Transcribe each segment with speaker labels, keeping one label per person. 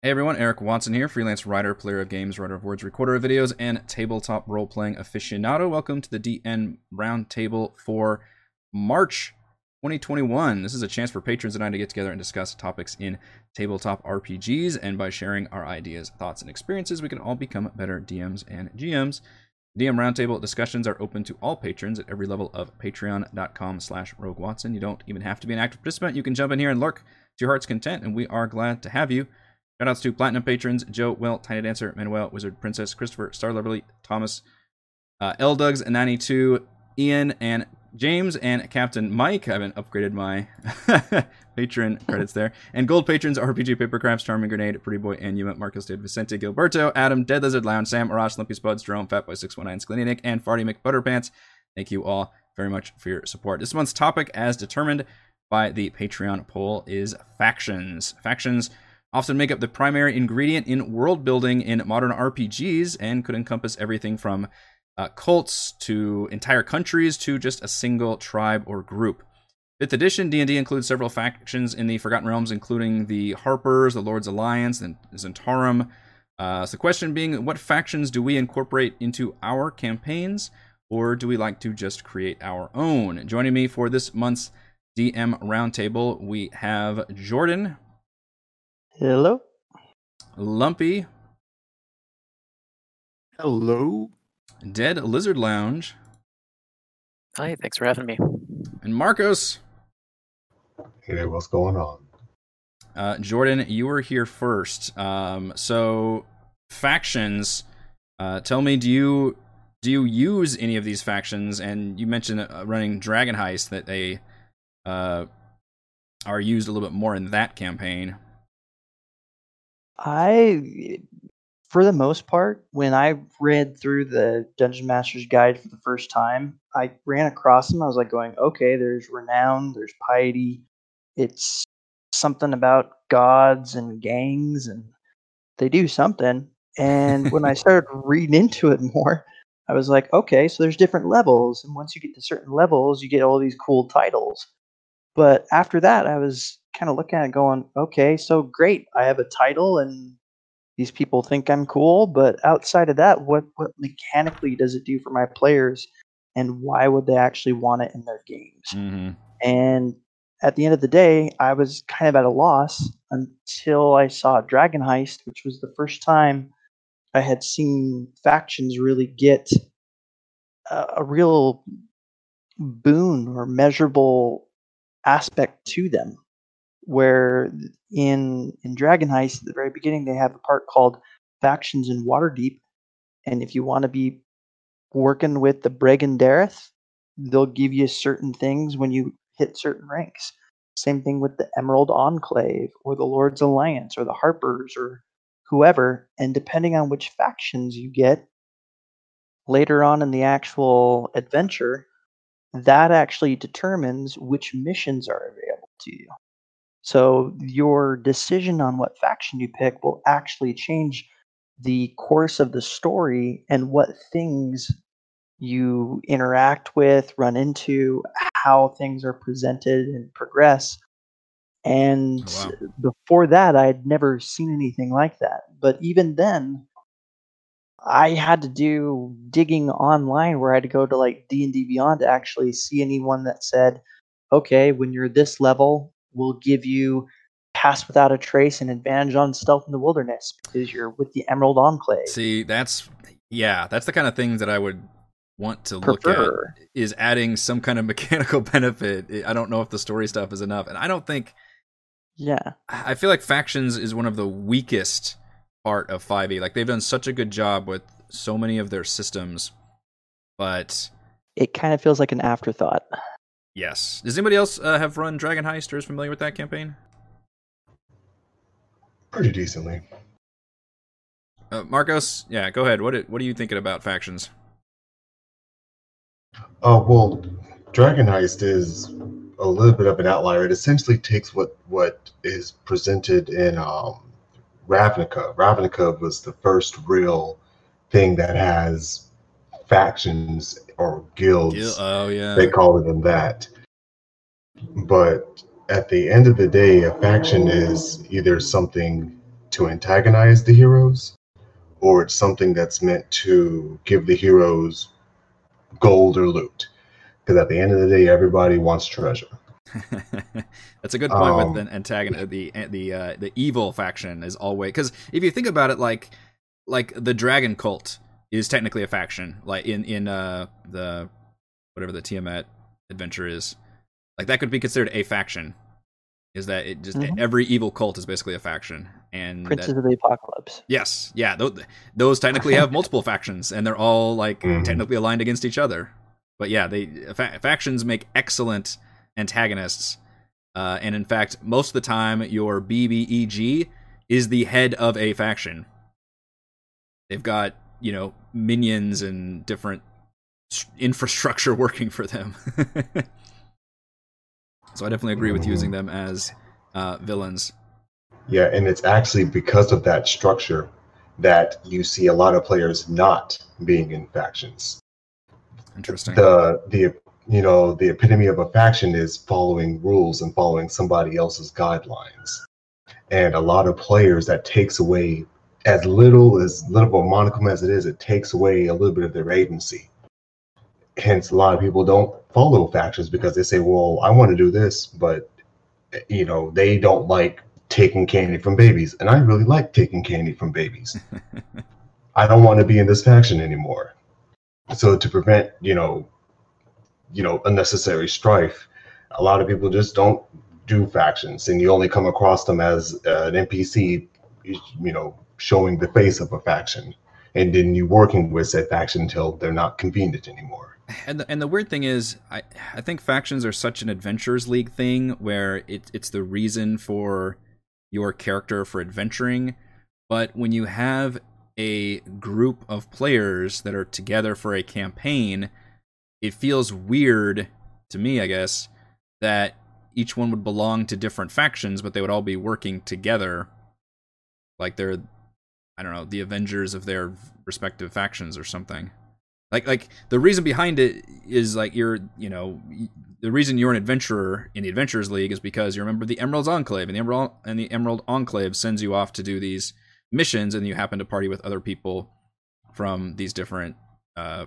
Speaker 1: Hey everyone, Eric Watson here, freelance writer, player of games, writer of words, recorder of videos, and tabletop role playing aficionado. Welcome to the DM Roundtable for March 2021. This is a chance for patrons and I to get together and discuss topics in tabletop RPGs, and by sharing our ideas, thoughts, and experiences, we can all become better DMs and GMs. DM Roundtable discussions are open to all patrons at every level of patreon.com slash rogue watson. You don't even have to be an active participant. You can jump in here and lurk to your heart's content, and we are glad to have you. Shoutouts to Platinum patrons Joe, Will, Tiny Dancer, Manuel, Wizard Princess, Christopher, Star Loverly, Thomas, uh, L Dugs, 92, Ian, and James, and Captain Mike. I haven't upgraded my patron credits there. And gold patrons RPG Papercrafts, Charming Grenade, Pretty Boy, and Yuma, Marcos Did, Vicente, Gilberto, Adam, Dead Lizard Lounge, Sam, Arash, Lumpy Spuds, Jerome, Fatboy619, Sklininik, and Farty McButterpants. Thank you all very much for your support. This month's topic, as determined by the Patreon poll, is factions. Factions often make up the primary ingredient in world building in modern RPGs and could encompass everything from uh, cults to entire countries to just a single tribe or group. Fifth edition D&D includes several factions in the Forgotten Realms, including the Harpers, the Lord's Alliance, and Zhentarim. Uh, so the question being, what factions do we incorporate into our campaigns, or do we like to just create our own? Joining me for this month's DM Roundtable, we have Jordan.
Speaker 2: Hello.
Speaker 1: Lumpy.
Speaker 3: Hello.
Speaker 1: Dead Lizard Lounge.
Speaker 4: Hi, thanks for having me.
Speaker 1: And Marcos.
Speaker 3: Hey there, what's going on?
Speaker 1: Uh, Jordan, you were here first. Um, so factions. Uh, tell me, do you do you use any of these factions? And you mentioned uh, running Dragon Heist that they uh, are used a little bit more in that campaign.
Speaker 2: I, for the most part, when I read through the Dungeon Master's Guide for the first time, I ran across them. I was like, going, okay, there's renown, there's piety. It's something about gods and gangs, and they do something. And when I started reading into it more, I was like, okay, so there's different levels, and once you get to certain levels, you get all these cool titles. But after that, I was kind of looking at it going, okay, so great. I have a title and these people think I'm cool, but outside of that, what what mechanically does it do for my players and why would they actually want it in their games?
Speaker 1: Mm-hmm.
Speaker 2: And at the end of the day, I was kind of at a loss until I saw Dragon Heist, which was the first time I had seen factions really get a, a real boon or measurable aspect to them where in in Dragon Heist at the very beginning they have a part called Factions in Waterdeep, and if you want to be working with the Bregan D'aerthe, they'll give you certain things when you hit certain ranks. Same thing with the Emerald Enclave or the Lord's Alliance or the Harpers or whoever, and depending on which factions you get later on in the actual adventure, that actually determines which missions are available to you. So your decision on what faction you pick will actually change the course of the story and what things you interact with, run into, how things are presented and progress. And
Speaker 1: Oh,
Speaker 2: before that, I had never seen anything like that. But even then, I had to do digging online where I had to go to like D and D Beyond to actually see anyone that said, "Okay, when you're this level, we'll give you pass without a trace and advantage on stealth in the wilderness because you're with the Emerald Enclave."
Speaker 1: See, that's yeah, that's the kind of things that I would want to look at is adding some kind of mechanical benefit. I don't know if the story stuff is enough, and I don't think
Speaker 2: Yeah,
Speaker 1: I feel like factions is one of the weakest part of 5e. Like they've done such a good job with so many of their systems, but
Speaker 2: it kind of feels like an afterthought.
Speaker 1: Yes. Does anybody else uh, have run Dragon Heist or is familiar with that campaign?
Speaker 3: Pretty decently.
Speaker 1: Uh, Marcos, yeah, go ahead. What what are you thinking about factions?
Speaker 3: Oh well, Dragon Heist is a little bit of an outlier. It essentially takes what what is presented in um, Ravnica. Ravnica was the first real thing that has factions or guilds.
Speaker 1: Oh yeah,
Speaker 3: they call them that. But at the end of the day, a faction is either something to antagonize the heroes, or it's something that's meant to give the heroes gold or loot. Because at the end of the day, everybody wants treasure.
Speaker 1: That's a good point.
Speaker 3: Um,
Speaker 1: with the antagonist, the the uh, the evil faction is always because if you think about it, like like the dragon cult is technically a faction. Like in in uh the whatever the Tiamat adventure is, like that could be considered a faction. Is that it? Just
Speaker 2: Mhm.
Speaker 1: every evil cult is basically a faction, and that-
Speaker 2: Princes of the Apocalypse.
Speaker 1: Yes, yeah, those, those technically have multiple factions, and they're all like
Speaker 3: Mhm.
Speaker 1: technically aligned against each other. But yeah, they fa- factions make excellent antagonists, uh, and in fact, most of the time, your BBEG is the head of a faction. They've got you know minions and different infrastructure working for them. so I definitely agree with using them as uh, villains.
Speaker 3: Yeah, and it's actually because of that structure that you see a lot of players not being in factions.
Speaker 1: Interesting.
Speaker 3: The the you know the epitome of a faction is following rules and following somebody else's guidelines, and a lot of players that takes away as little as little of a monicum as it is, it takes away a little bit of their agency. Hence, a lot of people don't follow factions because they say, "Well, I want to do this," but you know they don't like taking candy from babies, and I really like taking candy from babies. I don't want to be in this faction anymore. So to prevent, you know, you know, unnecessary strife, a lot of people just don't do factions, and you only come across them as uh, an NPC, you know, showing the face of a faction, and then you working with said faction until they're not convenient anymore.
Speaker 1: And the, and the weird thing is, I I think factions are such an adventures league thing where it it's the reason for your character for adventuring, but when you have a group of players that are together for a campaign, it feels weird to me, I guess, that each one would belong to different factions, but they would all be working together, like they're, I don't know, the Avengers of their respective factions or something. Like like the reason behind it is like you're you know the reason you're an adventurer in the adventurers league is because you're a member of the emerald's enclave and the emerald and the emerald enclave sends you off to do these missions and you happen to party with other people from these different uh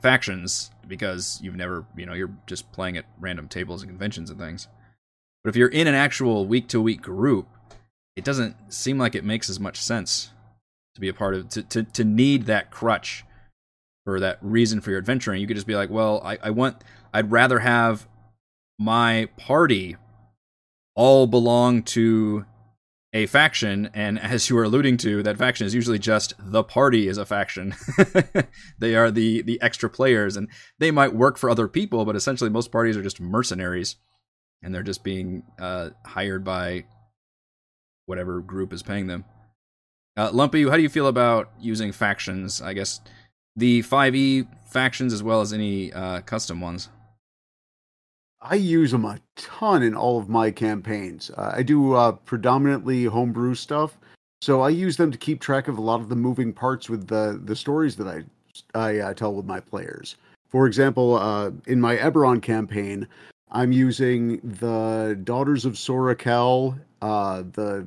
Speaker 1: factions because you've never you know you're just playing at random tables and conventions and things. But if you're in an actual week to week group it doesn't seem like it makes as much sense to be a part of to, to, to need that crutch or that reason for your adventuring. You could just be like, well, I, I want, I'd rather have my party all belong to a faction, and as you were alluding to, that faction is usually just the party is a faction. they are the the extra players, and they might work for other people, but essentially most parties are just mercenaries, and they're just being uh, hired by whatever group is paying them. Uh, Lumpy, how do you feel about using factions? I guess the 5e factions as well as any uh, custom ones.
Speaker 5: I use them a ton in all of my campaigns. Uh, I do uh, predominantly homebrew stuff, so I use them to keep track of a lot of the moving parts with the the stories that I I uh, tell with my players. For example, uh, in my Eberron campaign, I'm using the Daughters of Sora Kell, uh, the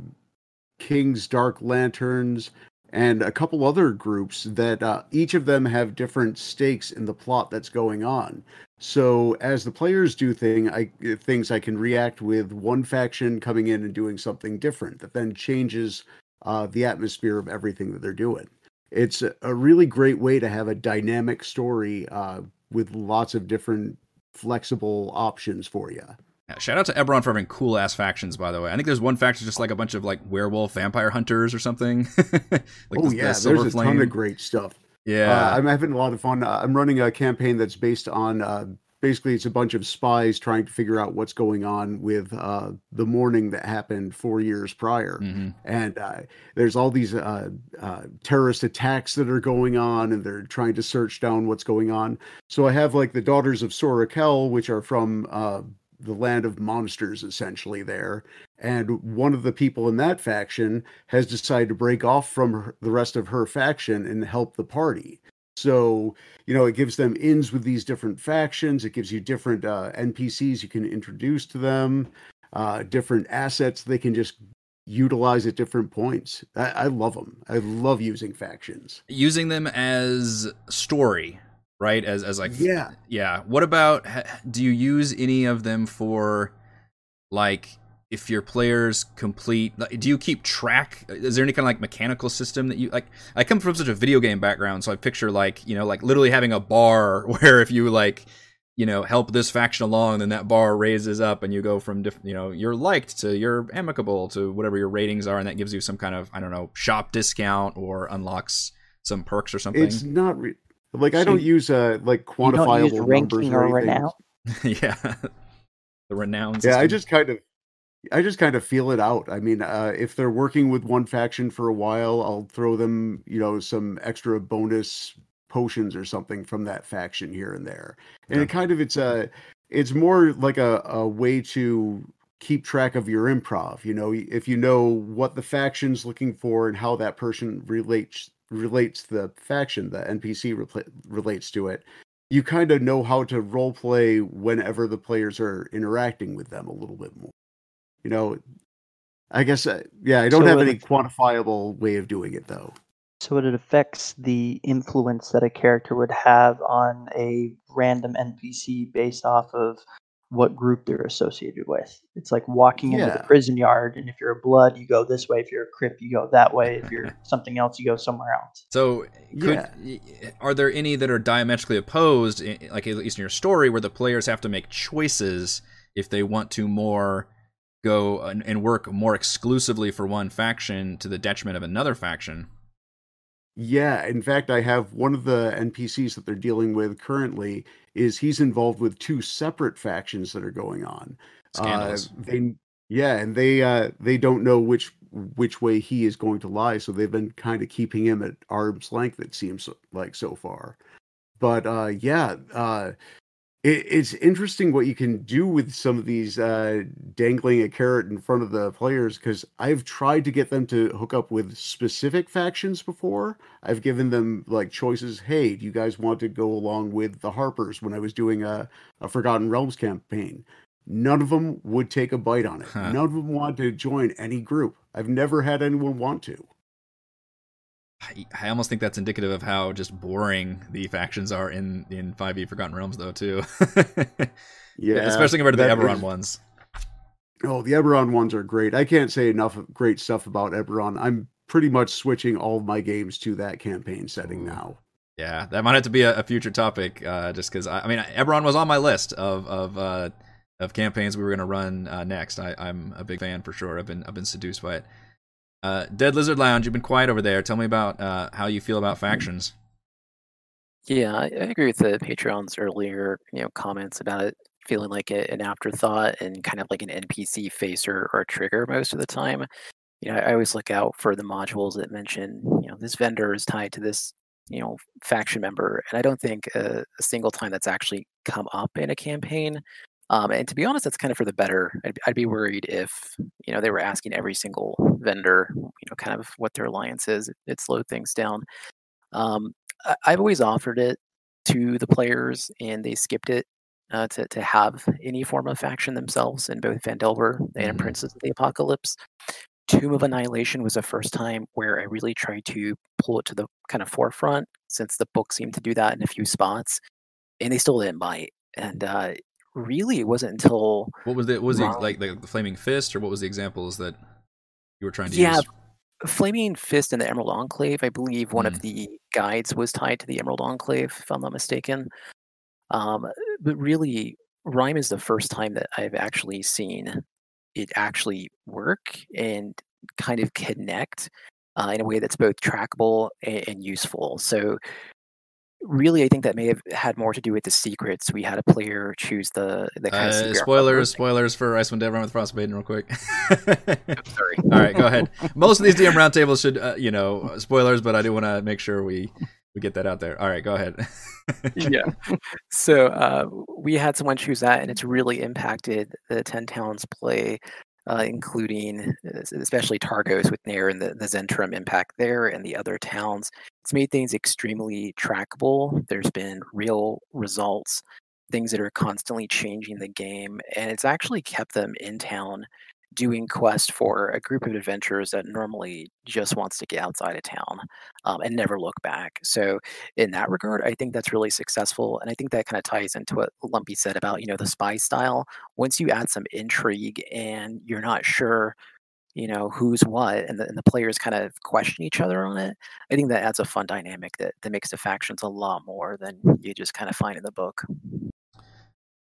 Speaker 5: King's Dark Lanterns, and a couple other groups that uh, each of them have different stakes in the plot that's going on. So as the players do thing, I things I can react with one faction coming in and doing something different that then changes uh, the atmosphere of everything that they're doing. It's a, really great way to have a dynamic story uh, with lots of different flexible options for you.
Speaker 1: Shout out to Eberron for having cool ass factions, by the way. I think there's one faction just like a bunch of like werewolf vampire hunters or something. like
Speaker 5: oh
Speaker 1: the- the
Speaker 5: yeah,
Speaker 1: Silver
Speaker 5: there's a
Speaker 1: Flame.
Speaker 5: ton of great stuff.
Speaker 1: Yeah,
Speaker 5: Uh, I'm having a lot of fun. Uh, I'm running a campaign that's based on uh, basically it's a bunch of spies trying to figure out what's going on with uh, the Mourning that happened four years prior.
Speaker 1: Mhm.
Speaker 5: And uh, there's all these uh, uh, terrorist attacks that are going on, and they're trying to search down what's going on. So I have like the Daughters of Sora Kell, which are from uh, the land of monsters, essentially there. And one of the people in that faction has decided to break off from her, the rest of her faction and help the party. So, you know, it gives them ins with these different factions. It gives you different uh, NPCs you can introduce to them, uh, different assets they can just utilize at different points. I, I love them. I love using factions.
Speaker 1: Using them as story, right? As as like
Speaker 5: Yeah.
Speaker 1: yeah. What about do you use any of them for like if your players complete do you keep track is there any kind of like mechanical system that you like i come from such a video game background so i picture like you know like literally having a bar where if you like you know help this faction along then that bar raises up and you go from different you know you're liked to you're amicable to whatever your ratings are and that gives you some kind of i don't know shop discount or unlocks some perks or something
Speaker 5: It's not re- like I don't use uh like
Speaker 2: You don't use
Speaker 5: quantifiable numbers or
Speaker 2: or
Speaker 5: anything.
Speaker 2: renown.
Speaker 1: yeah the renown
Speaker 5: Yeah, I just kind of I just kind of feel it out. I mean, uh, if they're working with one faction for a while, I'll throw them, you know, some extra bonus potions or something from that faction here and there. And
Speaker 1: Yeah.
Speaker 5: it kind of it's a it's more like a, a way to keep track of your improv. You know, if you know what the faction's looking for and how that person relates relates to the faction, the NPC repla relates to it, you kind of know how to role play whenever the players are interacting with them a little bit more. You know, I guess uh, yeah, I don't
Speaker 2: So
Speaker 5: have any
Speaker 2: it-
Speaker 5: quantifiable way of doing it though.
Speaker 2: So it affects the influence that a character would have on a random NPC based off of what group they're associated with. It's like walking into the prison yard, and if you're a blood, you go this way. If you're a crip, you go that way. If you're something else, you go somewhere else.
Speaker 1: So, could,
Speaker 5: Yeah.
Speaker 1: are there any that are diametrically opposed, like at least in your story, where the players have to make choices if they want to more go and, and work more exclusively for one faction to the detriment of another faction?
Speaker 5: Yeah, in fact, I have one of the NPCs that they're dealing with currently is he's involved with two separate factions that are going on.
Speaker 1: Scandalous.
Speaker 5: Uh, they yeah, and they uh they don't know which which way he is going to lie, so they've been kind of keeping him at arm's length. It seems like so far, but uh yeah, uh it, it's interesting what you can do with some of these uh dangling a carrot in front of the players because I've tried to get them to hook up with specific factions before. I've given them like choices. Hey, do you guys want to go along with the Harpers when I was doing a, a Forgotten Realms campaign? None of them would take a bite on it.
Speaker 1: Huh.
Speaker 5: None of them want to join any group. I've never had anyone want to.
Speaker 1: I, I almost think that's indicative of how just boring the factions are in in 5e Forgotten Realms, though, too.
Speaker 5: Yeah,
Speaker 1: especially compared to the Eberron
Speaker 5: is-
Speaker 1: ones.
Speaker 5: Oh, the Eberron ones are great. I can't say enough of great stuff about Eberron. I'm pretty much switching all of my games to that campaign setting
Speaker 1: Ooh.
Speaker 5: now.
Speaker 1: Yeah, that might have to be a, a future topic. Uh, just because I, I mean, Eberron was on my list of of uh, of campaigns we were going to run uh, next. I, I'm a big fan for sure. I've been I've been seduced by it. Uh, Dead Lizard Lounge, you've been quiet over there. Tell me about uh, how you feel about factions.
Speaker 4: Yeah, I, I agree with the Patreon's earlier, you know, comments about it feeling like a, an afterthought and kind of like an NPC face or, or trigger most of the time. You know, I always look out for the modules that mention, you know, this vendor is tied to this, you know, faction member, and I don't think a, a single time that's actually come up in a campaign. Um, and to be honest, that's kind of for the better. I'd, I'd be worried if you know they were asking every single vendor, you know, kind of what their alliance is. It, it slowed things down. Um, I- I've always offered it to the players, and they skipped it uh, to to have any form of faction themselves in both Phandelver and
Speaker 1: Mhm.
Speaker 4: Princes of the Apocalypse. Tomb of Annihilation was the first time where I really tried to pull it to the kind of forefront, since the book seemed to do that in a few spots, and they still didn't bite. And uh, really, it wasn't until
Speaker 1: What was it was
Speaker 4: Wrong.
Speaker 1: like the, the flaming fist, or what was the examples that you were trying to
Speaker 4: Yeah,
Speaker 1: use?
Speaker 4: Flaming Fist and the Emerald Enclave, I believe one
Speaker 1: Mm.
Speaker 4: of the guides was tied to the Emerald Enclave, if I'm not mistaken. Um, but really, Rime is the first time that I've actually seen it actually work and kind of connect uh, in a way that's both trackable and, and useful. So, really, I think that may have had more to do with the secrets. We had a player choose the the kind of
Speaker 1: Uh,
Speaker 4: secret
Speaker 1: spoilers, spoilers for Icewind Dale Run with Frostbane, real quick.
Speaker 4: Sorry.
Speaker 1: All right, go ahead. Most of these DM roundtables should, uh, you know, spoilers, but I do want to make sure we we get that out there. All right, go ahead.
Speaker 4: yeah. So uh, we had someone choose that, and it's really impacted the Ten Towns play, uh, including especially Targos with Nair and the, the Zhentarim impact there, and the other towns. It's made things extremely trackable. There's been real results, things that are constantly changing the game, and it's actually kept them in town doing quest for a group of adventurers that normally just wants to get outside of town um, and never look back. So in that regard, I think that's really successful, and I think that kind of ties into what Lumpy said about you know the spy style. Once you add some intrigue and you're not sure you know who's what and the, and the players kind of question each other on it i think that adds a fun dynamic that, that makes the factions a lot more than you just kind of find in the book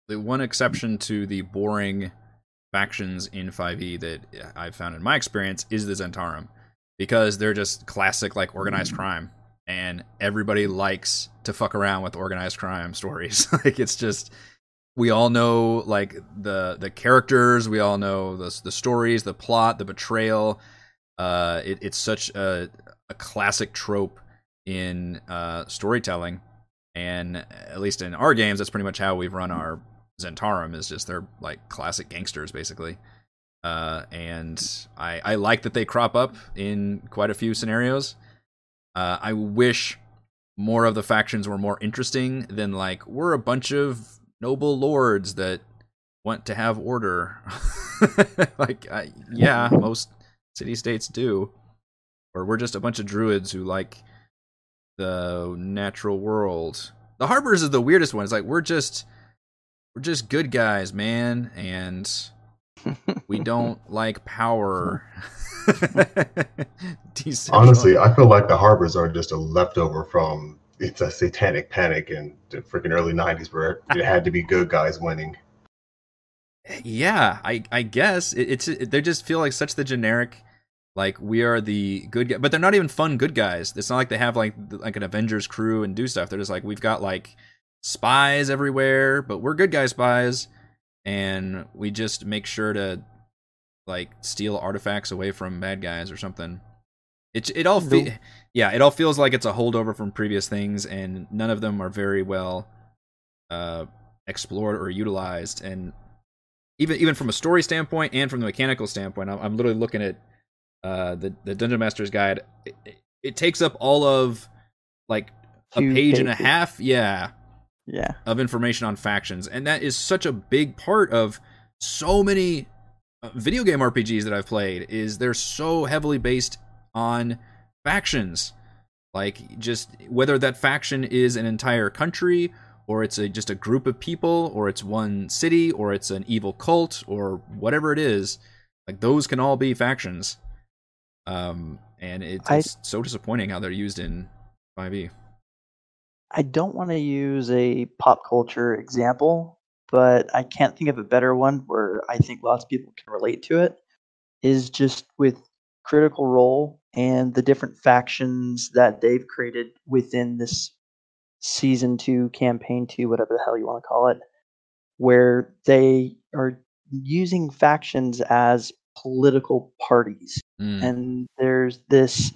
Speaker 1: the one exception to the boring factions in 5e that i've found in my experience is the Zhentarim because they're just classic like organized crime and everybody likes to fuck around with organized crime stories. Like it's just we all know like the the characters we all know the the stories the plot the betrayal. Uh it, it's such a, a classic trope in uh storytelling and at least in our games that's pretty much how we've run our Zhentarim is just they're like classic gangsters basically uh and i i like that they crop up in quite a few scenarios uh i wish more of the factions were more interesting than like we're a bunch of noble lords that want to have order. like, uh, yeah, most city states do. Or we're just a bunch of druids who like the natural world. The Harpers is the weirdest one. It's like we're just we're just good guys, man, and we don't like power.
Speaker 3: Honestly, I feel like the Harpers are just a leftover from it's a satanic panic in the freaking early 90s where it had to be good guys winning.
Speaker 1: Yeah i i guess. It, it's it, they just feel like such the generic like we are the good guy but they're not even fun good guys. It's not like they have like like an avengers crew and do stuff. They're just like we've got like spies everywhere but we're good guy spies and we just make sure to like steal artifacts away from bad guys or something it it all fe- yeah, it all feels like it's a holdover from previous things, and none of them are very well uh, explored or utilized. And even even from a story standpoint and from the mechanical standpoint, I'm, I'm literally looking at uh, the the Dungeon Master's Guide. It, it takes up all of like a page and a half, yeah,
Speaker 2: yeah,
Speaker 1: of information on factions, and that is such a big part of so many uh, video game RPGs that I've played. Is they're so heavily based on factions. Like just whether that faction is an entire country or it's a, just a group of people or it's one city or it's an evil cult or whatever it is, like those can all be factions. Um and it's, I, it's so disappointing how they're used in 5e.
Speaker 2: I don't want to use a pop culture example, but I can't think of a better one where I think lots of people can relate to it. Is just with Critical Role and the different factions that they've created within this season two, campaign two, whatever the hell you want to call it, where they are using factions as political parties. Mm. And there's this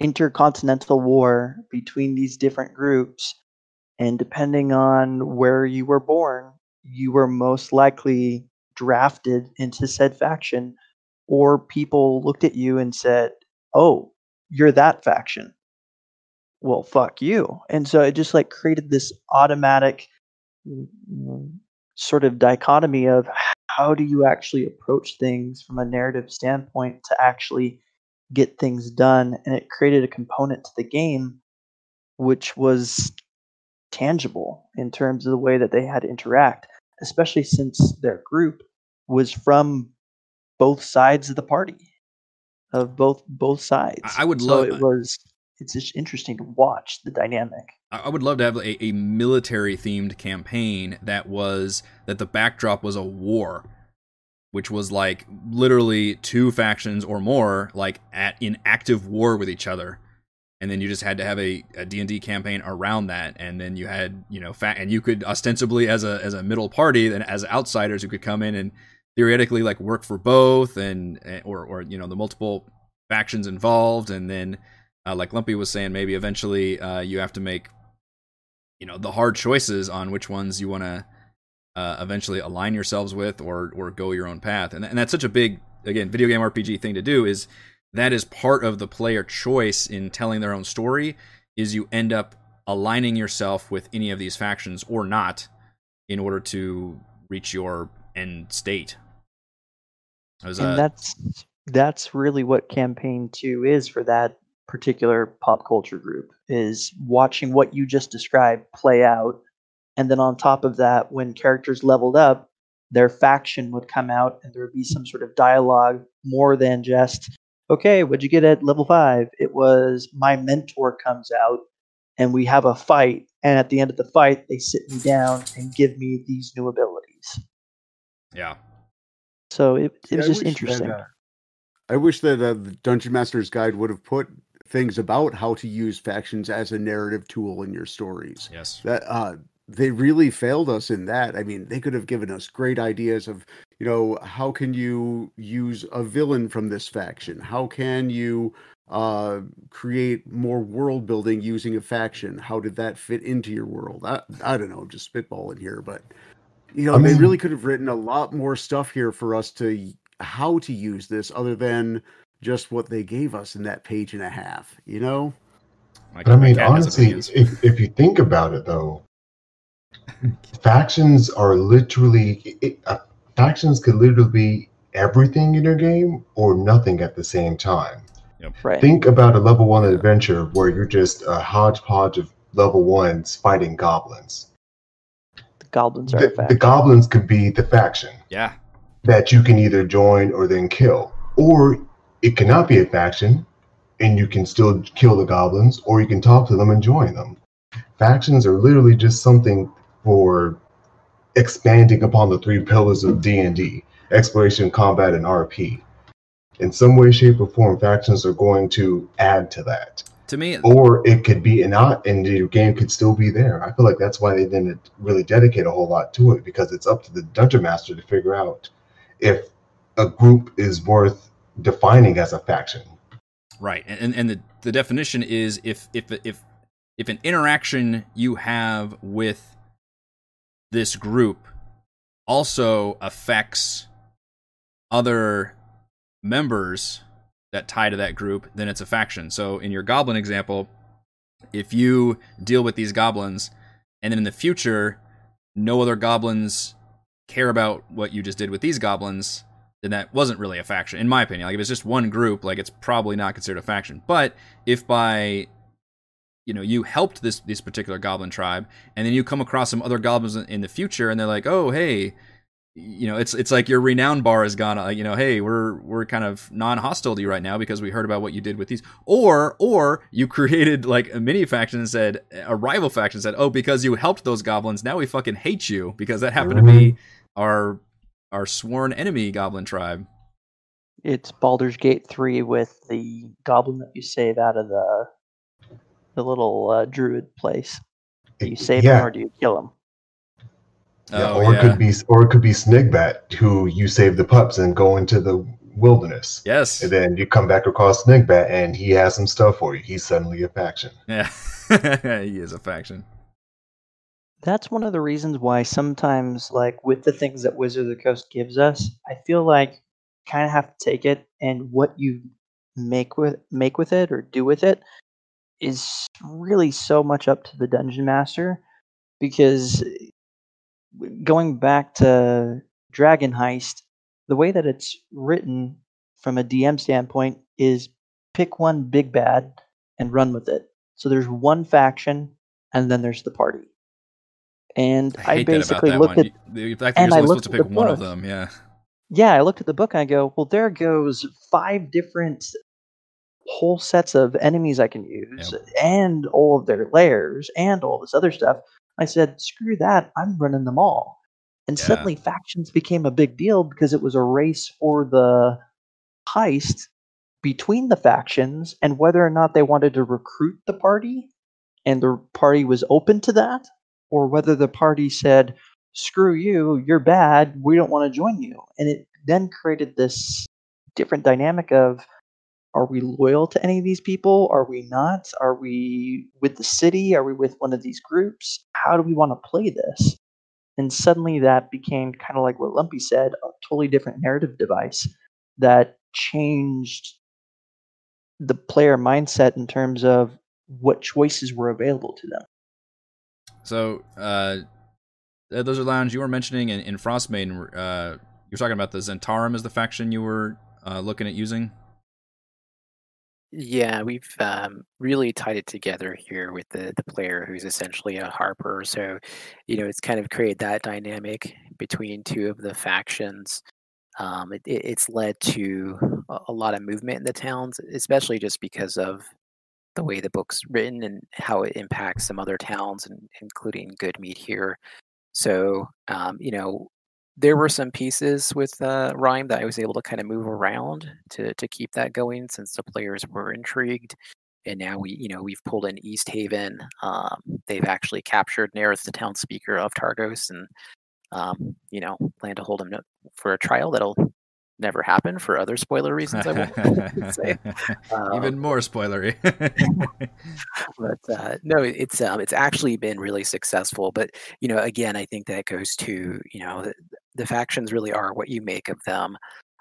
Speaker 2: intercontinental war between these different groups. And depending on where you were born, you were most likely drafted into said faction or people looked at you and said, "Oh, you're that faction." Well, fuck you. And so it just like created this automatic sort of dichotomy of how do you actually approach things from a narrative standpoint to actually get things done and it created a component to the game which was tangible in terms of the way that they had to interact especially since their group was from both sides of the party of both both sides.
Speaker 1: I would
Speaker 2: so
Speaker 1: love
Speaker 2: it was it's just interesting to watch the dynamic.
Speaker 1: I would love to have a, a military themed campaign that was that the backdrop was a war, which was like literally two factions or more like at in active war with each other. And then you just had to have a, a D&D campaign around that and then you had, you know, fa- and you could ostensibly as a as a middle party then as outsiders who could come in and theoretically like work for both and eh, or or you know the multiple factions involved and then uh, like lumpy was saying maybe eventually uh, you have to make you know the hard choices on which ones you want to uh, eventually align yourselves with or or go your own path. And, and that's such a big again video game rpg thing to do is that is part of the player choice in telling their own story is you end up aligning yourself with any of these factions or not in order to reach your end state. Was,
Speaker 2: and
Speaker 1: uh,
Speaker 2: that's that's really what campaign two is for that particular pop culture group is watching what you just described play out and then on top of that when characters leveled up their faction would come out and there would be some sort of dialogue more than just okay what'd you get at level five it was my mentor comes out and we have a fight and at the end of the fight they sit me down and give me these new abilities
Speaker 1: yeah.
Speaker 2: so it, it
Speaker 5: See,
Speaker 2: was
Speaker 5: I
Speaker 2: just
Speaker 5: wish that,
Speaker 2: interesting
Speaker 5: uh, I wish that uh, the Dungeon Master's Guide would have put things about how to use factions as a narrative tool in your stories.
Speaker 1: Yes.
Speaker 5: That uh, they really failed us in that. I mean, they could have given us great ideas of, you know, how can you use a villain from this faction? How can you uh create more world building using a faction how did that fit into your world i, I don't know i'm just spitballing here but you know
Speaker 3: I
Speaker 5: they
Speaker 3: mean-
Speaker 5: really could have written a lot more stuff here for us to how to use this other than just what they gave us in that page and a half you know
Speaker 1: My-
Speaker 3: But I mean, honestly, if, if you think about it, though, factions are literally it, uh, factions could literally be everything in your game or nothing at the same time.
Speaker 2: right
Speaker 3: Think about a level one adventure where you're just a hodgepodge of level ones fighting goblins.
Speaker 2: the goblins are a
Speaker 3: The, the goblins could be the faction
Speaker 1: yeah.
Speaker 3: that you can either join or then kill, or it cannot be a faction and you can still kill the goblins, or you can talk to them and join them. Factions are literally just something for expanding upon the three pillars of D&D, exploration, combat, and RP. In some way, shape, or form, factions are going to add to that.
Speaker 1: To me,
Speaker 3: Or it could be not, and your game could still be there. I feel like that's why they didn't really dedicate a whole lot to it, because it's up to the dungeon master to figure out if a group is worth defining as a faction.
Speaker 1: Right, and and- and the the definition is if if if if an interaction you have with this group also affects other members that tie to that group, then it's a faction. So in your goblin example, if you deal with these goblins and then in the future no other goblins care about what you just did with these goblins, then that wasn't really a faction, in my opinion. Like if it's just one group, like it's probably not considered a faction. But if by you know you helped this this particular goblin tribe, and then you come across some other goblins in, in the future, and they're like, oh hey, you know it's it's like your renown bar has gone. Uh, you know, hey, we're we're kind of non hostile to you right now because we heard about what you did with these, or or you created like a mini faction and said a rival faction said, oh because you helped those goblins, now we fucking hate you because that happened to be our our sworn enemy goblin tribe.
Speaker 2: It's Baldur's Gate 3 with the goblin that you save out of the the little uh, druid place. Do you save
Speaker 3: yeah,
Speaker 2: him or do you kill him?
Speaker 3: yeah,
Speaker 1: Oh,
Speaker 3: or
Speaker 1: yeah.
Speaker 3: it could be, or it could be Snigbat, who you save the pups and go into the wilderness,
Speaker 1: Yes.
Speaker 3: and then you come back across Snigbat, and he has some stuff for you. He's suddenly a faction.
Speaker 1: Yeah. he is a faction.
Speaker 2: That's one of the reasons why sometimes, like with the things that Wizard of the Coast gives us, I feel like kind of have to take it, and what you make with make with it or do with it is really so much up to the dungeon master. Because going back to Dragon Heist, the way that it's written from a DM standpoint is pick one big bad and run with it. So there's one faction, and then there's the party. And
Speaker 1: I
Speaker 2: I,
Speaker 1: hate that about
Speaker 2: basically
Speaker 1: that
Speaker 2: looked
Speaker 1: one.
Speaker 2: at
Speaker 1: You- The fact that
Speaker 2: and
Speaker 1: you're
Speaker 2: I looked
Speaker 1: to pick one of them, yeah.
Speaker 2: yeah, I looked at the book and I go, well, there goes five different whole sets of enemies I can use, and all of their layers, and all this other stuff. I said, screw that, I'm running them all. And
Speaker 1: Yeah.
Speaker 2: suddenly factions became a big deal because it was a race for the heist between the factions and whether or not they wanted to recruit the party and the party was open to that, or whether the party said, screw you, you're bad, we don't want to join you. And it then created this different dynamic of are we loyal to any of these people? Are we not? Are we with the city? Are we with one of these groups? How do we want to play this? And suddenly that became kind of like what Lumpy said a totally different narrative device that changed the player mindset in terms of what choices were available to them.
Speaker 1: So, uh, those are lounge you were mentioning in, in Frostmaiden. Uh, You're talking about the Zhentarim as the faction you were uh, looking at using.
Speaker 4: Yeah, we've um, really tied it together here with the the player who's essentially a Harper. So, you know, it's kind of created that dynamic between two of the factions. Um, it, it- it's led to a, lot of movement in the towns, especially just because of the way the book's written and how it impacts some other towns, and including Goodmead here. So, um, you know, there were some pieces with uh, Rime that I was able to kind of move around to to keep that going, since the players were intrigued. And now we, you know, we've pulled in East Haven. Um, they've actually captured Nerith, the town speaker of Targos, and um, you know, plan to hold him for a trial that'll never happen for other spoiler reasons. I won't say.
Speaker 1: Even
Speaker 4: Um,
Speaker 1: more spoilery.
Speaker 4: but uh, no, it's um, it's actually been really successful. But you know, again, I think that goes to you know the, the factions really are what you make of them.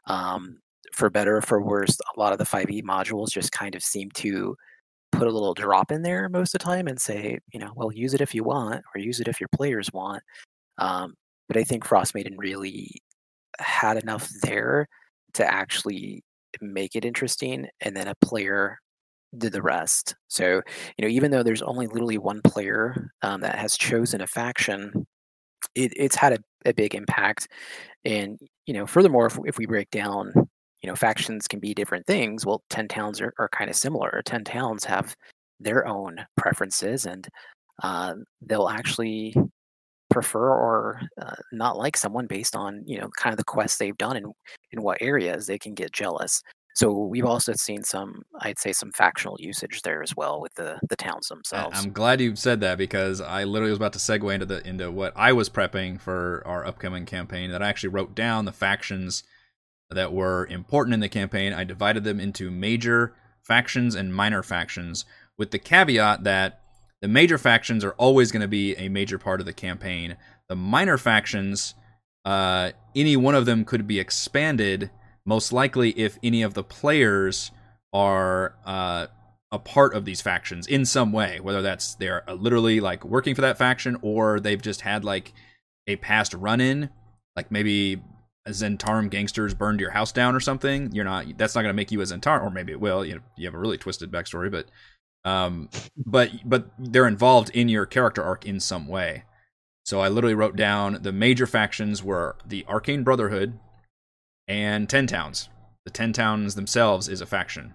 Speaker 4: Um, for better or for worse, a lot of the 5e modules just kind of seem to put a little drop in there most of the time and say, you know, well, use it if you want, or use it if your players want. Um, but I think Frostmaiden really had enough there to actually make it interesting, and then a player did the rest. So, you know, even though there's only literally one player um, that has chosen a faction, it, it's had a, a big impact. And, you know, furthermore, if, if we break down, you know, factions can be different things. Well, 10 towns are, are kind of similar. 10 towns have their own preferences and uh, they'll actually prefer or uh, not like someone based on, you know, kind of the quests they've done and in what areas they can get jealous. So we've also seen some, I'd say, some factional usage there as well with the the towns themselves.
Speaker 1: I'm glad you said that because I literally was about to segue into the into what I was prepping for our upcoming campaign. That I actually wrote down the factions that were important in the campaign. I divided them into major factions and minor factions, with the caveat that the major factions are always going to be a major part of the campaign. The minor factions, uh, any one of them could be expanded, most likely if any of the players are uh, a part of these factions in some way, whether that's they're literally like working for that faction or they've just had like a past run in, like maybe Zhentarim gangsters burned your house down or something. You're not that's not going to make you a Zhentarim, or maybe it will. You you have a really twisted backstory, but um, but but they're involved in your character arc in some way. So I literally wrote down the major factions were the Arcane Brotherhood and Ten Towns. The Ten Towns themselves is a faction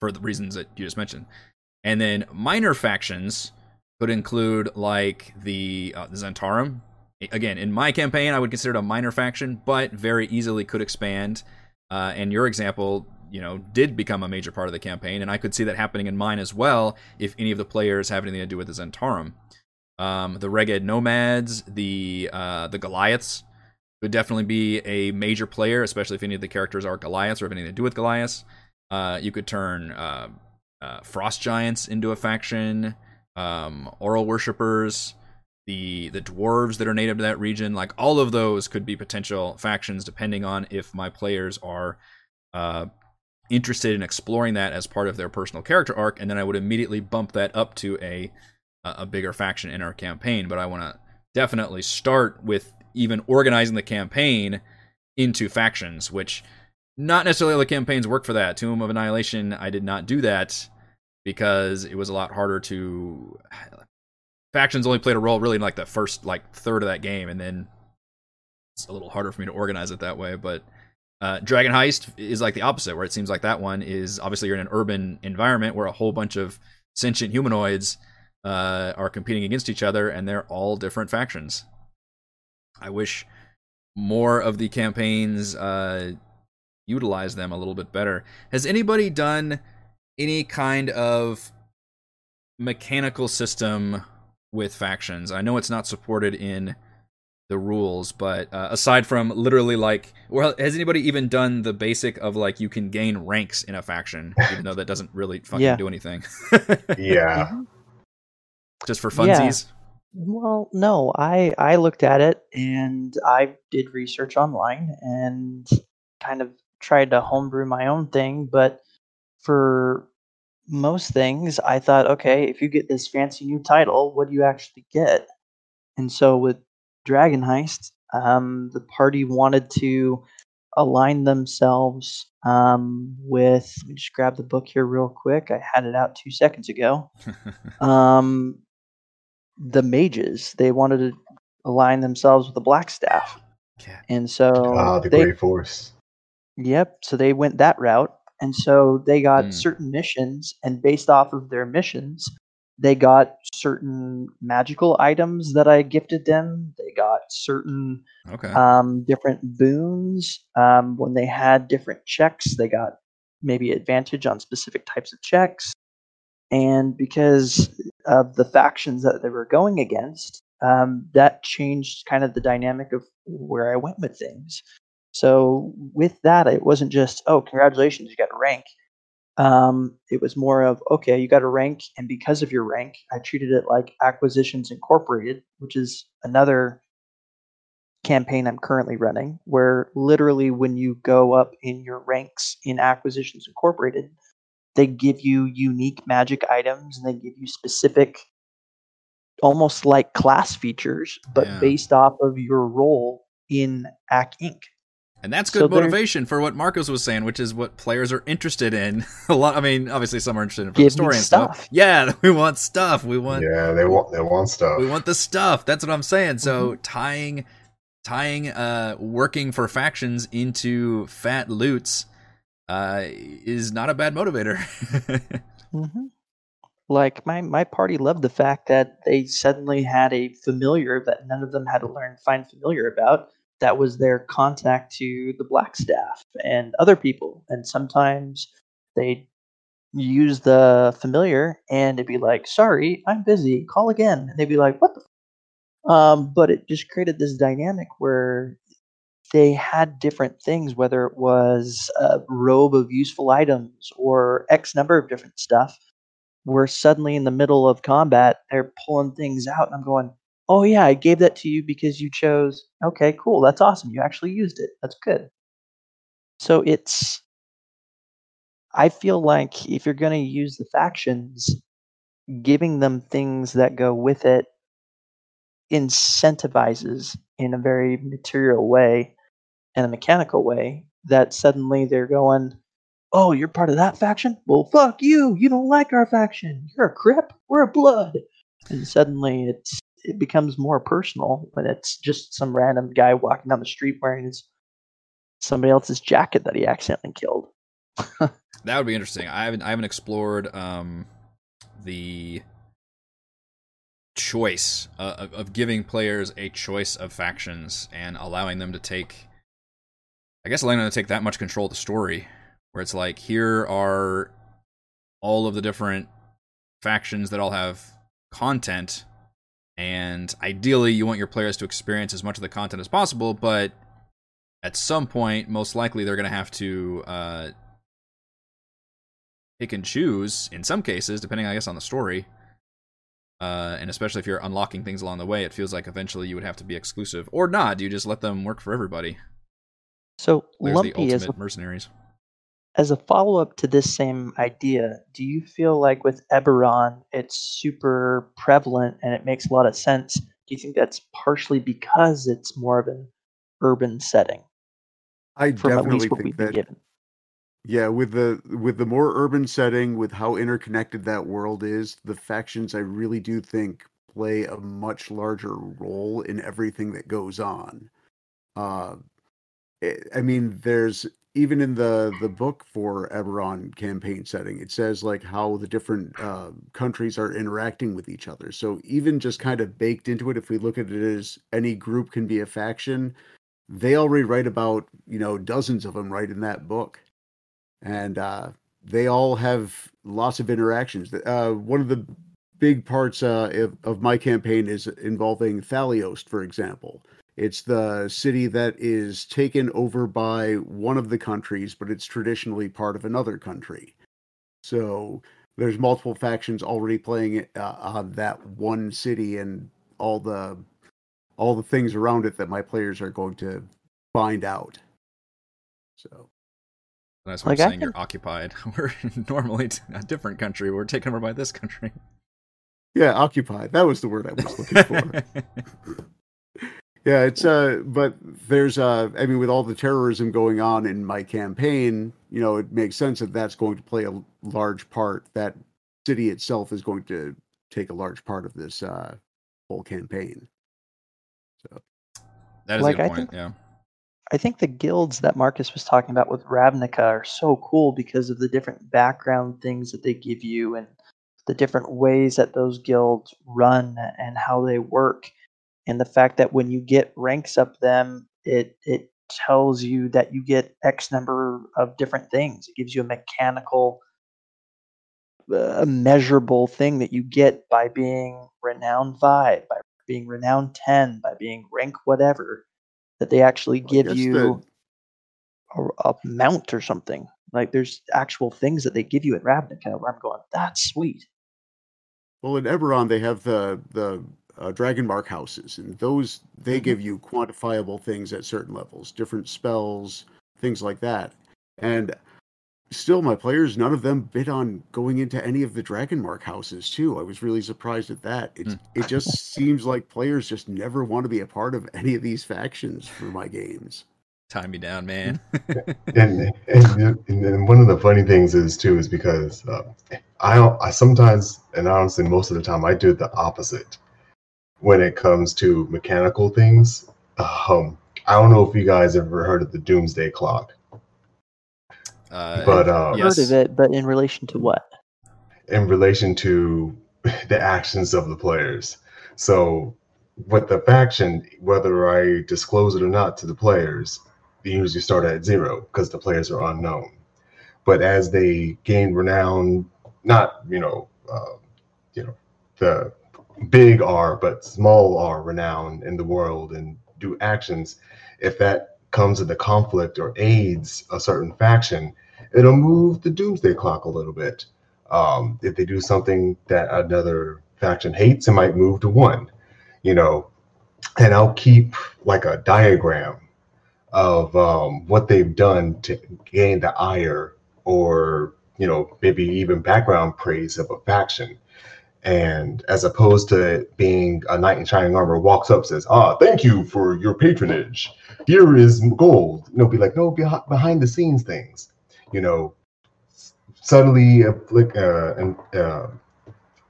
Speaker 1: for the reasons that you just mentioned. And then minor factions could include like the, uh, Zhentarim. Again, in my campaign, I would consider it a minor faction, but very easily could expand. Uh, and your example, you know, did become a major part of the campaign, and I could see that happening in mine as well if any of the players have anything to do with the Zhentarim. Um, the Reghed Nomads, the uh, the Goliaths would definitely be a major player, especially if any of the characters are Goliaths or have anything to do with Goliaths. Uh, you could turn uh, uh, Frost Giants into a faction, um, Auril Worshippers, the the dwarves that are native to that region. Like all of those could be potential factions, depending on if my players are uh, interested in exploring that as part of their personal character arc, and then I would immediately bump that up to a a bigger faction in our campaign. But I want to definitely start with even organizing the campaign into factions, which not necessarily all the campaigns work for that. Tomb of Annihilation, I did not do that because it was a lot harder to. Factions only played a role really in like the first like third of that game, and then it's a little harder for me to organize it that way. But uh, Dragon Heist is like the opposite, where it seems like that one is obviously you're in an urban environment where a whole bunch of sentient humanoids uh, are competing against each other, and they're all different factions. I wish more of the campaigns uh, utilize them a little bit better. Has anybody done any kind of mechanical system with factions? I know it's not supported in the rules, but uh, aside from literally like, well, has anybody even done the basic of like you can gain ranks in a faction, even though that doesn't really fucking
Speaker 2: Yeah.
Speaker 1: do anything?
Speaker 3: Yeah.
Speaker 1: Just for
Speaker 2: Yeah.
Speaker 1: funsies?
Speaker 2: Well, no, I I looked at it and I did research online and kind of tried to homebrew my own thing, but for most things, I thought, okay, if you get this fancy new title, what do you actually get? And so with Dragon Heist, Um, the party wanted to align themselves um, with. Let me just grab the book here real quick. I had it out two seconds ago. Um, the mages. They wanted to align themselves with the Black Staff,
Speaker 1: yeah.
Speaker 2: and so
Speaker 3: Ah, the
Speaker 2: they,
Speaker 3: Great Force.
Speaker 2: Yep. So they went that route. And so they got
Speaker 1: Hmm.
Speaker 2: certain missions, and based off of their missions, they got certain magical items that I gifted them. They got certain
Speaker 1: Okay.
Speaker 2: um, different boons. Um, when they had different checks, they got maybe advantage on specific types of checks. And because of the factions that they were going against, um, that changed kind of the dynamic of where I went with things. So with that, it wasn't just, oh, congratulations, you got a rank. Um, it was more of, okay, you got a rank, and because of your rank, I treated it like Acquisitions Incorporated, which is another campaign I'm currently running, where literally when you go up in your ranks in Acquisitions Incorporated, they give you unique magic items and they give you specific, almost like class features, but
Speaker 1: Yeah.
Speaker 2: based off of your role in Acq Inc.
Speaker 1: And that's good
Speaker 2: there-
Speaker 1: motivation for what Marcos was saying, which is what players are interested in. A lot. I mean, obviously, some are interested in the story and stuff.
Speaker 2: stuff.
Speaker 1: Yeah, we want stuff. We want.
Speaker 3: Yeah, they want they want stuff.
Speaker 1: We want the stuff. That's what I'm saying. So
Speaker 2: Mm-hmm.
Speaker 1: tying, tying, uh, working for factions into fat loots, uh, is not a bad motivator.
Speaker 2: hmm Like my my party loved the fact that they suddenly had a familiar that none of them had to learn find familiar about. That was their contact to the Blackstaff and other people. And sometimes they'd use the familiar and it'd be like, "Sorry, I'm busy. Call again." And they'd be like, "What the?" F-? Um, but it just created this dynamic where they had different things, whether it was a robe of useful items or X number of different stuff we're suddenly in the middle of combat. They're pulling things out, and I'm going, "Oh yeah, I gave that to you because you chose." Okay, cool. That's awesome. You actually used it. That's good. So it's. I feel like if you're going to use the factions, giving them things that go with it incentivizes in a very material way and a mechanical way that suddenly they're going, oh, you're part of that faction? Well, fuck you. You don't like our faction. You're a crip. We're a blood. And suddenly it's it becomes more personal when it's just some random guy walking down the street wearing his somebody else's jacket that he accidentally killed.
Speaker 1: that would be interesting. I haven't I haven't explored um the choice uh, of, of giving players a choice of factions and allowing them to take I guess allowing them to take that much control of the story where it's like here are all of the different factions that all have content and ideally you want your players to experience as much of the content as possible but at some point most likely they're going to have to uh, pick and choose in some cases depending i guess on the story. Uh, and especially if you're unlocking things along the way it feels like eventually you would have to be exclusive. Or not you just let them work for everybody.
Speaker 2: So
Speaker 1: there's
Speaker 2: Lumpy
Speaker 1: the
Speaker 2: is
Speaker 1: ultimate mercenaries
Speaker 2: As a follow up to this same idea, do you feel like with Eberron it's super prevalent and it makes a lot of sense? Do you think that's partially because it's more of an urban setting
Speaker 5: I definitely think
Speaker 2: we've been
Speaker 5: that
Speaker 2: given?
Speaker 5: Yeah, with the with the more urban setting, with how interconnected that world is, the factions I really do think play a much larger role in everything that goes on. Uh, I I mean, there's even in the the book for Eberron campaign setting, it says like how the different uh, countries are interacting with each other. So even just kind of baked into it, if we look at it as any group can be a faction, they already write about you know dozens of them right in that book and uh, they all have lots of interactions. Uh, one of the big parts uh, of, of my campaign is involving Thaliost, for example. It's the city that is taken over by one of the countries, but it's traditionally part of another country. So there's multiple factions already playing uh, on that one city, and all the all the things around it that my players are going to find out. So
Speaker 1: that's what
Speaker 2: Like,
Speaker 1: i'm
Speaker 2: I
Speaker 1: saying you're occupied we're normally t- a different country we're taken over by this country
Speaker 5: yeah, occupied. That was the word I was looking for. Yeah, it's uh but there's uh I mean with all the terrorism going on in my campaign, you know, it makes sense that that's going to play a large part that city itself is going to take a large part of this uh whole campaign. So
Speaker 1: That is
Speaker 2: Like,
Speaker 1: a
Speaker 2: I
Speaker 1: good point.
Speaker 2: think-
Speaker 1: Yeah.
Speaker 2: I think the guilds that Marcus was talking about with Ravnica are so cool because of the different background things that they give you and the different ways that those guilds run and how they work. And the fact that when you get ranks up them, it it tells you that you get X number of different things. It gives you a mechanical, uh, measurable thing that you get by being renowned five, by being renowned ten, by being rank whatever. That they actually give you
Speaker 5: the-
Speaker 2: a, a mount or something. Like there's actual things that they give you at Ravnica where I'm going, that's sweet.
Speaker 5: Well, in Eberron, they have the the uh, Dragon Mark houses, and those they
Speaker 2: Mhm.
Speaker 5: give you quantifiable things at certain levels, different spells, things like that. And still, my players, none of them bid on going into any of the Dragon Mark houses. Too, I was really surprised at that. It
Speaker 1: Hmm.
Speaker 5: it just seems like players just never want to be a part of any of these factions for my games.
Speaker 1: Tie me down, man.
Speaker 3: and, and and one of the funny things is too is because uh, I I sometimes and honestly most of the time I do the opposite when it comes to mechanical things. Um, I don't know if you guys ever heard of the Doomsday Clock,
Speaker 1: Uh,
Speaker 3: but uh,
Speaker 1: Yes.
Speaker 2: Heard of it, but in relation to what?
Speaker 3: in relation to the actions of the players. So with the faction, whether I disclose it or not to the players, they usually start at zero because the players are unknown. But as they gain renown, not you know, uh, you know, the big R, but small R renown in the world and do actions, if that comes into conflict or aids a certain faction, it'll move the doomsday clock a little bit. Um, if they do something that another faction hates, it might move to one, you know, and I'll keep like a diagram of um, what they've done to gain the ire or, you know, maybe even background praise of a faction. And as opposed to being a knight in shining armor walks up, says, "Ah, thank you for your patronage. Here is gold." You know, be like, no, behind, the scenes things. You know, subtly afflict, uh, and uh,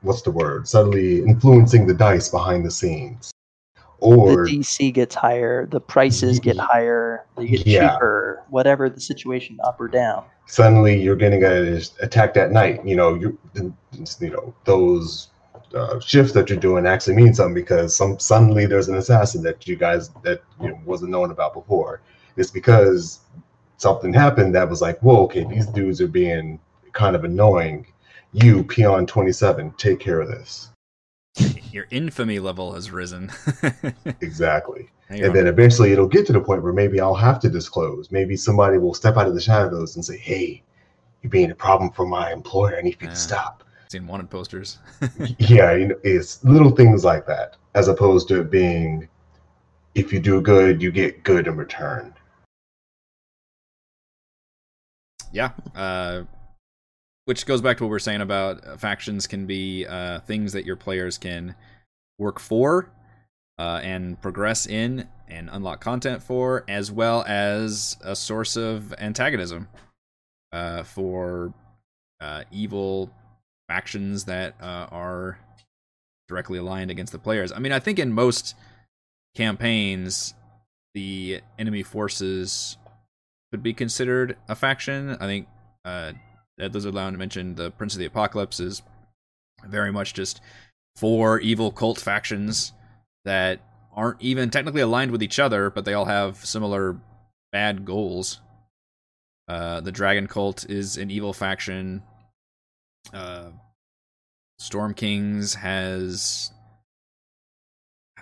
Speaker 3: what's the word? Subtly influencing the dice behind the scenes, or
Speaker 2: the DC gets higher, the prices get higher, they get
Speaker 3: Yeah.
Speaker 2: cheaper, whatever the situation, up or down.
Speaker 3: suddenly you're getting a, attacked at night. You know, you you know those uh, shifts that you're doing actually mean something because some suddenly there's an assassin that you guys that you know, wasn't known about before. It's because something happened that was like, whoa, okay, these dudes are being kind of annoying. You, peon twenty seven, take care of this.
Speaker 1: Your infamy level has risen.
Speaker 3: Exactly. And
Speaker 1: on.
Speaker 3: then eventually it'll get to the point where maybe I'll have to disclose. Maybe somebody will step out of the shadows and say, Hey, you're being a problem for my employer. I need you
Speaker 1: Yeah.
Speaker 3: to stop.
Speaker 1: seen wanted posters.
Speaker 3: yeah, you know, it's little things like that, as opposed to it being if you do good, you get good in return.
Speaker 1: yeah. Uh, which goes back to what we are saying about uh, factions can be uh, things that your players can work for uh, and progress in and unlock content for, as well as a source of antagonism uh, for uh, evil factions that uh, are directly aligned against the players. I mean, I think in most campaigns, the enemy forces could be considered a faction. I think uh, Dead Lizard Lounge mentioned the Prince of the Apocalypse is very much just four evil cult factions that aren't even technically aligned with each other, but they all have similar bad goals. Uh, the Dragon Cult is an evil faction. Uh, Storm Kings has,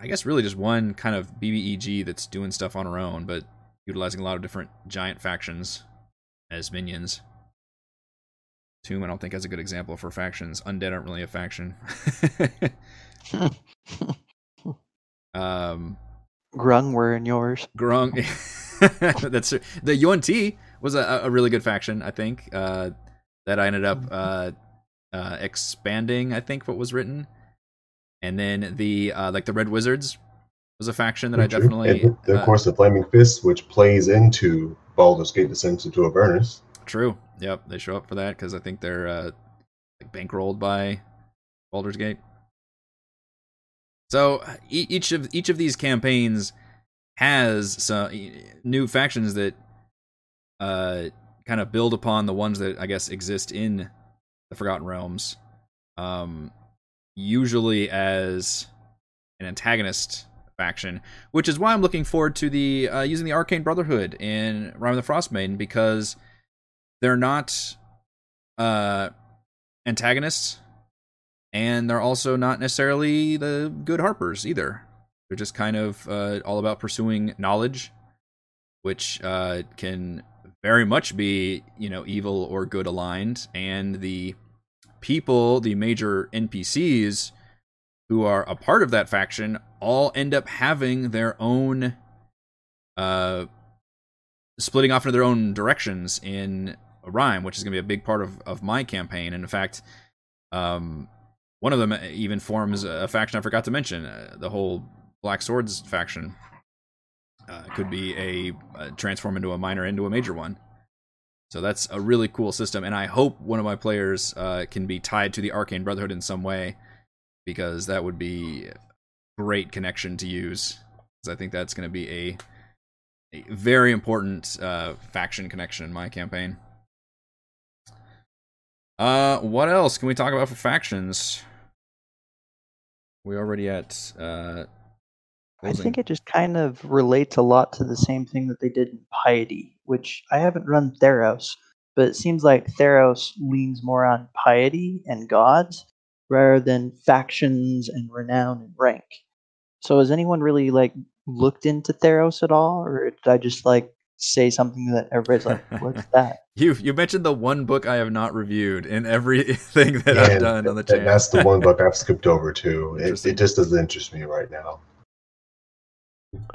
Speaker 1: I guess, really just one kind of BBEG that's doing stuff on her own, but utilizing a lot of different giant factions as minions. Tomb, I don't think has a good example for factions. Undead aren't really a faction. um,
Speaker 2: Grung were in yours.
Speaker 1: Grung. That's the Yuan-ti was a, a really good faction, I think. Uh, that I ended up uh, uh, expanding. I think what was written, and then the uh, like the Red Wizards was a faction that I definitely.
Speaker 3: And then,
Speaker 1: uh,
Speaker 3: of course, the Flaming Fist, which plays into Baldur's Gate Descents into Avernus.
Speaker 1: True. Yep, they show up for that because I think they're uh, like bankrolled by Baldur's Gate. So each of each of these campaigns has some new factions that uh, kind of build upon the ones that I guess exist in the Forgotten Realms, um, usually as an antagonist faction, which is why I'm looking forward to the uh, using the Arcane Brotherhood in Rime of the Frost Maiden because they're not uh, antagonists, and they're also not necessarily the good Harpers either. They're just kind of uh, all about pursuing knowledge, which uh, can very much be you know evil or good aligned, and the people, the major NPCs who are a part of that faction, all end up having their own uh splitting off into their own directions in Rime, which is going to be a big part of, of my campaign. And in fact, um, one of them even forms a faction I forgot to mention. Uh, the whole Black Swords faction uh, could be a, a transform into a minor into a major one. So that's a really cool system, and I hope one of my players uh, can be tied to the Arcane Brotherhood in some way, because that would be great connection to use. Because I think that's going to be a a very important uh, faction connection in my campaign. Uh, what else can we talk about for factions? We already at uh,
Speaker 2: I think it just kind of relates a lot to the same thing that they did in Piety, which I haven't run Theros, but it seems like Theros leans more on piety and gods rather than factions and renown and rank. So has anyone really like looked into Theros at all, or did I just like say something that everybody's like, "What's that?"
Speaker 1: You you mentioned the one book I have not reviewed in everything that I've
Speaker 3: And
Speaker 1: done on the
Speaker 3: th-
Speaker 1: channel.
Speaker 3: That's the one book I've skipped over too. It, it just doesn't interest me right now.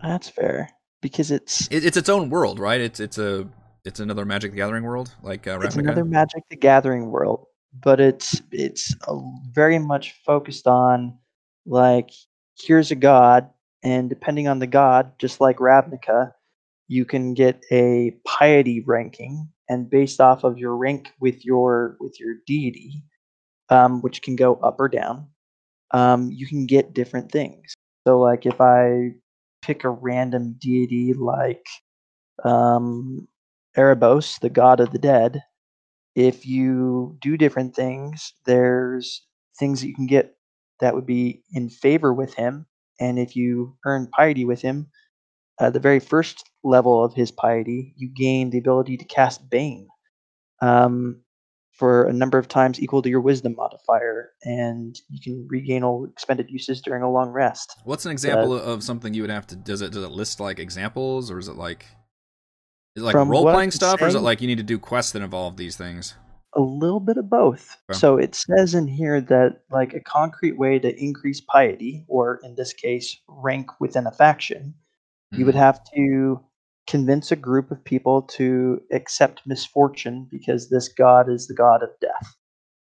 Speaker 2: That's fair because it's
Speaker 1: It, it's its own world, right? It's it's a it's another Magic the Gathering world, like uh,
Speaker 2: it's another Magic the Gathering world, but it's it's uh, very much focused on like here's a god, and depending on the god, just like Ravnica, you can get a piety ranking, and based off of your rank with your with your deity, um, which can go up or down, um, you can get different things. So, like if I pick a random deity like um, Erebos, the god of the dead, if you do different things, there's things that you can get that would be in favor with him. And if you earn piety with him, uh, the very first level of his piety, you gain the ability to cast Bane um, for a number of times equal to your wisdom modifier, and you can regain all expended uses during a long rest.
Speaker 1: What's an example of something you would have to? Does it does it list like examples, or is it like is it like role playing stuff, or is it like you need to do quests that involve these things?
Speaker 2: a little bit of both.
Speaker 1: Okay.
Speaker 2: So it says in here that like a concrete way to increase piety, or in this case, rank within a faction, you would
Speaker 1: Mhm.
Speaker 2: have to convince a group of people to accept misfortune because this god is the god of death.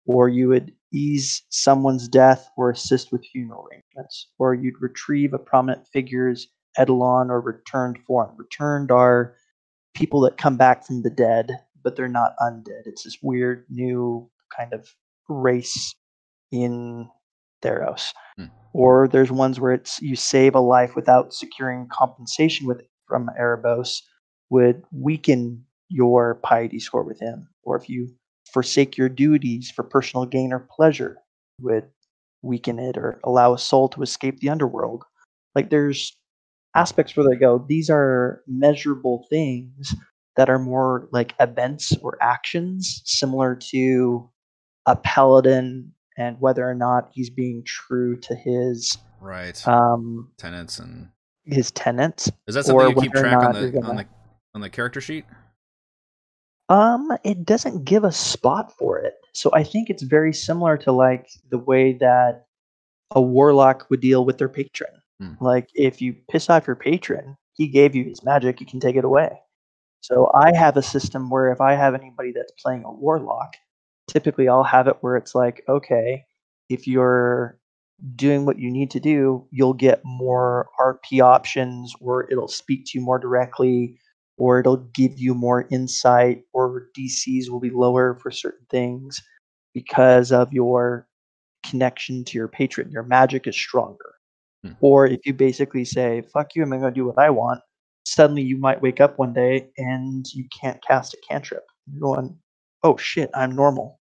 Speaker 2: Or you would ease someone's death or assist with funeral arrangements. Or you'd retrieve a prominent figure's eidolon or returned form. Returned are people that come back from the dead, but they're not undead. It's this weird new kind of race in Theros.
Speaker 1: Hmm.
Speaker 2: Or there's ones where it's you save a life without securing compensation with from Erebos would weaken your piety score with him. Or if you forsake your duties for personal gain or pleasure, would weaken it or allow a soul to escape the underworld. Like there's aspects where they go, these are measurable things that are more like events or actions, similar to a paladin and whether or not he's being true to his
Speaker 1: Right,
Speaker 2: um
Speaker 1: tenants and
Speaker 2: his tenants.
Speaker 1: is that something you keep track on the on
Speaker 2: gonna-
Speaker 1: the on the character sheet?
Speaker 2: Um, it doesn't give a spot for it. So I think it's very similar to like the way that a warlock would deal with their patron.
Speaker 1: Hmm.
Speaker 2: Like if you piss off your patron, he gave you his magic, you can take it away. So I have a system where if I have anybody that's playing a warlock, typically I'll have it where it's like, okay, if you're doing what you need to do, you'll get more RP options, or it'll speak to you more directly, or it'll give you more insight, or DCs will be lower for certain things because of your connection to your patron. Your magic is stronger.
Speaker 1: Hmm.
Speaker 2: Or if you basically say, fuck you, I'm going to do what I want, suddenly you might wake up one day and you can't cast a cantrip. You're going, oh shit, I'm normal.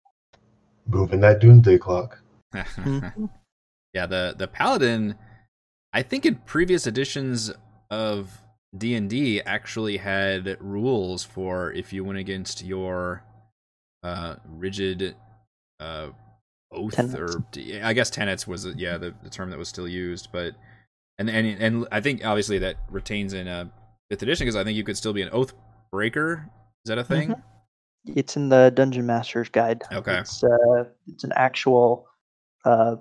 Speaker 3: Moving that doomsday clock.
Speaker 2: Mhm.
Speaker 1: yeah, the the paladin. I think in previous editions of D and D actually had rules for if you went against your uh, rigid uh, oath
Speaker 2: Tenets.
Speaker 1: or I guess tenets was yeah the, the term that was still used, but and and and I think obviously that retains in uh, fifth edition because I think you could still be an oath breaker. Is that a thing?
Speaker 2: Mhm. It's in the Dungeon Master's Guide.
Speaker 1: Okay.
Speaker 2: It's uh, it's an actual uh,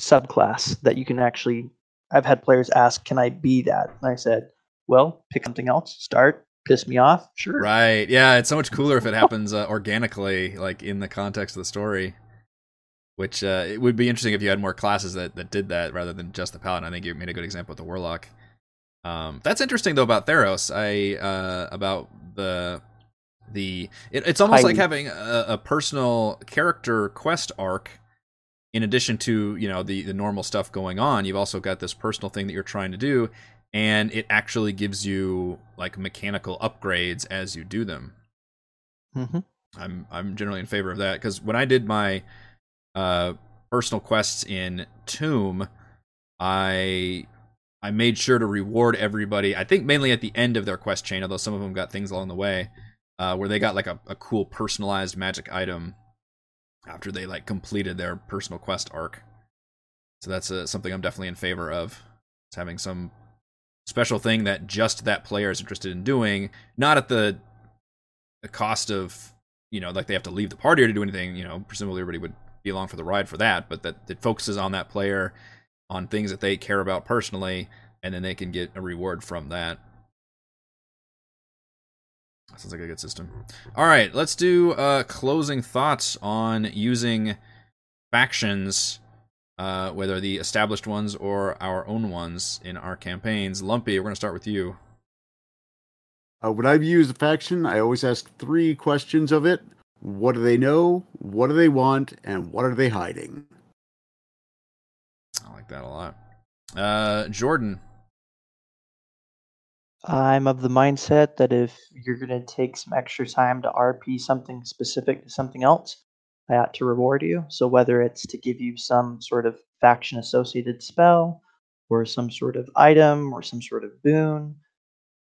Speaker 2: subclass that you can actually. I've had players ask, "Can I be that?" And I said, "Well, pick something else. Start. Piss me off. Sure.
Speaker 1: Right. Yeah, it's so much cooler if it happens uh, organically, like in the context of the story. Which uh, it would be interesting if you had more classes that, that did that rather than just the paladin. I think you made a good example with the warlock. Um, that's interesting though about Theros. I uh, about the the it, it's almost like having a, a personal character quest arc. In addition to you know the the normal stuff going on, you've also got this personal thing that you're trying to do, and it actually gives you like mechanical upgrades as you do them.
Speaker 2: hmm
Speaker 1: I'm I'm generally in favor of that because when I did my uh, personal quests in Tomb, I I made sure to reward everybody. I think mainly at the end of their quest chain, although some of them got things along the way, uh, where they got like a, a cool personalized magic item after they like completed their personal quest arc. So that's uh, something I'm definitely in favor of. It's having some special thing that just that player is interested in doing, not at the the cost of you know like they have to leave the party or to do anything. You know, presumably everybody would be along for the ride for that, but that it focuses on that player on things that they care about personally, and then they can get a reward from that. Sounds like a good system. All right, let's do uh, closing thoughts on using factions, uh, whether the established ones or our own ones in our campaigns. Lumpy, we're going to start with you.
Speaker 5: Uh, when I've used a faction, I always ask three questions of it. What do they know? What do they want? And what are they hiding?
Speaker 1: I like that a lot. Uh, Jordan.
Speaker 2: I'm of the mindset that if you're going to take some extra time to RP something specific to something else, I ought to reward you. So whether it's to give you some sort of faction associated spell, or some sort of item, or some sort of boon,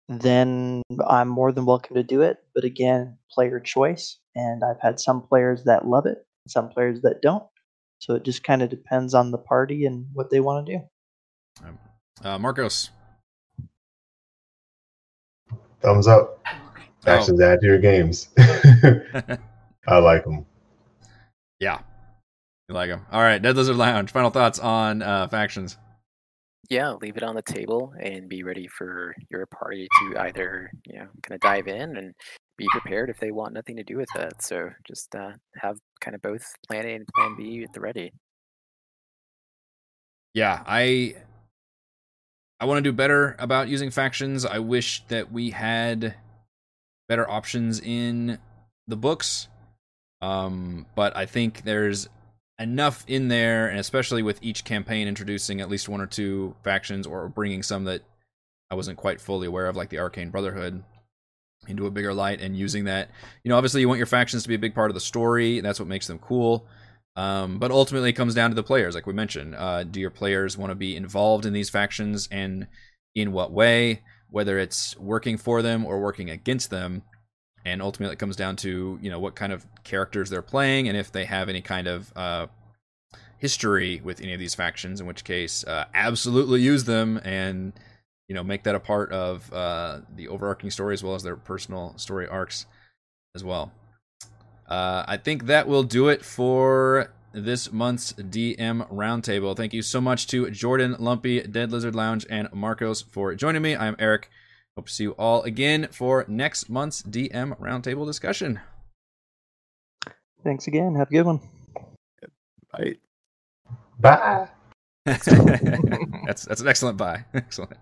Speaker 2: then I'm more than welcome to do it. But again, player choice. And I've had some players that love it, some players that don't. So it just kind of depends on the party and what they want to do.
Speaker 1: Uh, Marcos.
Speaker 3: Thumbs up.
Speaker 1: Oh.
Speaker 3: Factions add to your games. I like them.
Speaker 1: yeah. You like them. All right, Dead Lizard Lounge. Final thoughts on uh, factions.
Speaker 4: Yeah, leave it on the table and be ready for your party to either, you know, kind of dive in and be prepared if they want nothing to do with it. So just uh, have kind of both plan A and plan B at the ready.
Speaker 1: Yeah, I I want to do better about using factions. I wish that we had better options in the books. Um, but I think there's enough in there, and especially with each campaign introducing at least one or two factions or bringing some that I wasn't quite fully aware of, like the Arcane Brotherhood, into a bigger light and using that. You know, obviously, you want your factions to be a big part of the story. That's what makes them cool. Um, but ultimately, it comes down to the players, like we mentioned. Uh, do your players want to be involved in these factions, and in what way? Whether it's working for them or working against them, and ultimately, it comes down to you know what kind of characters they're playing, and if they have any kind of uh, history with any of these factions. In which case, uh, absolutely use them and you know make that a part of uh, the overarching story as well as their personal story arcs as well. Uh, I think that will do it for this month's DM Roundtable. Thank you so much to Jordan, Lumpy, Dead Lizard Lounge, and Marcos for joining me. I'm Eric. Hope to see you all again for next month's DM Roundtable discussion.
Speaker 2: Thanks again. Have a good one.
Speaker 5: Right.
Speaker 3: Bye.
Speaker 1: that's that's an excellent bye. Excellent.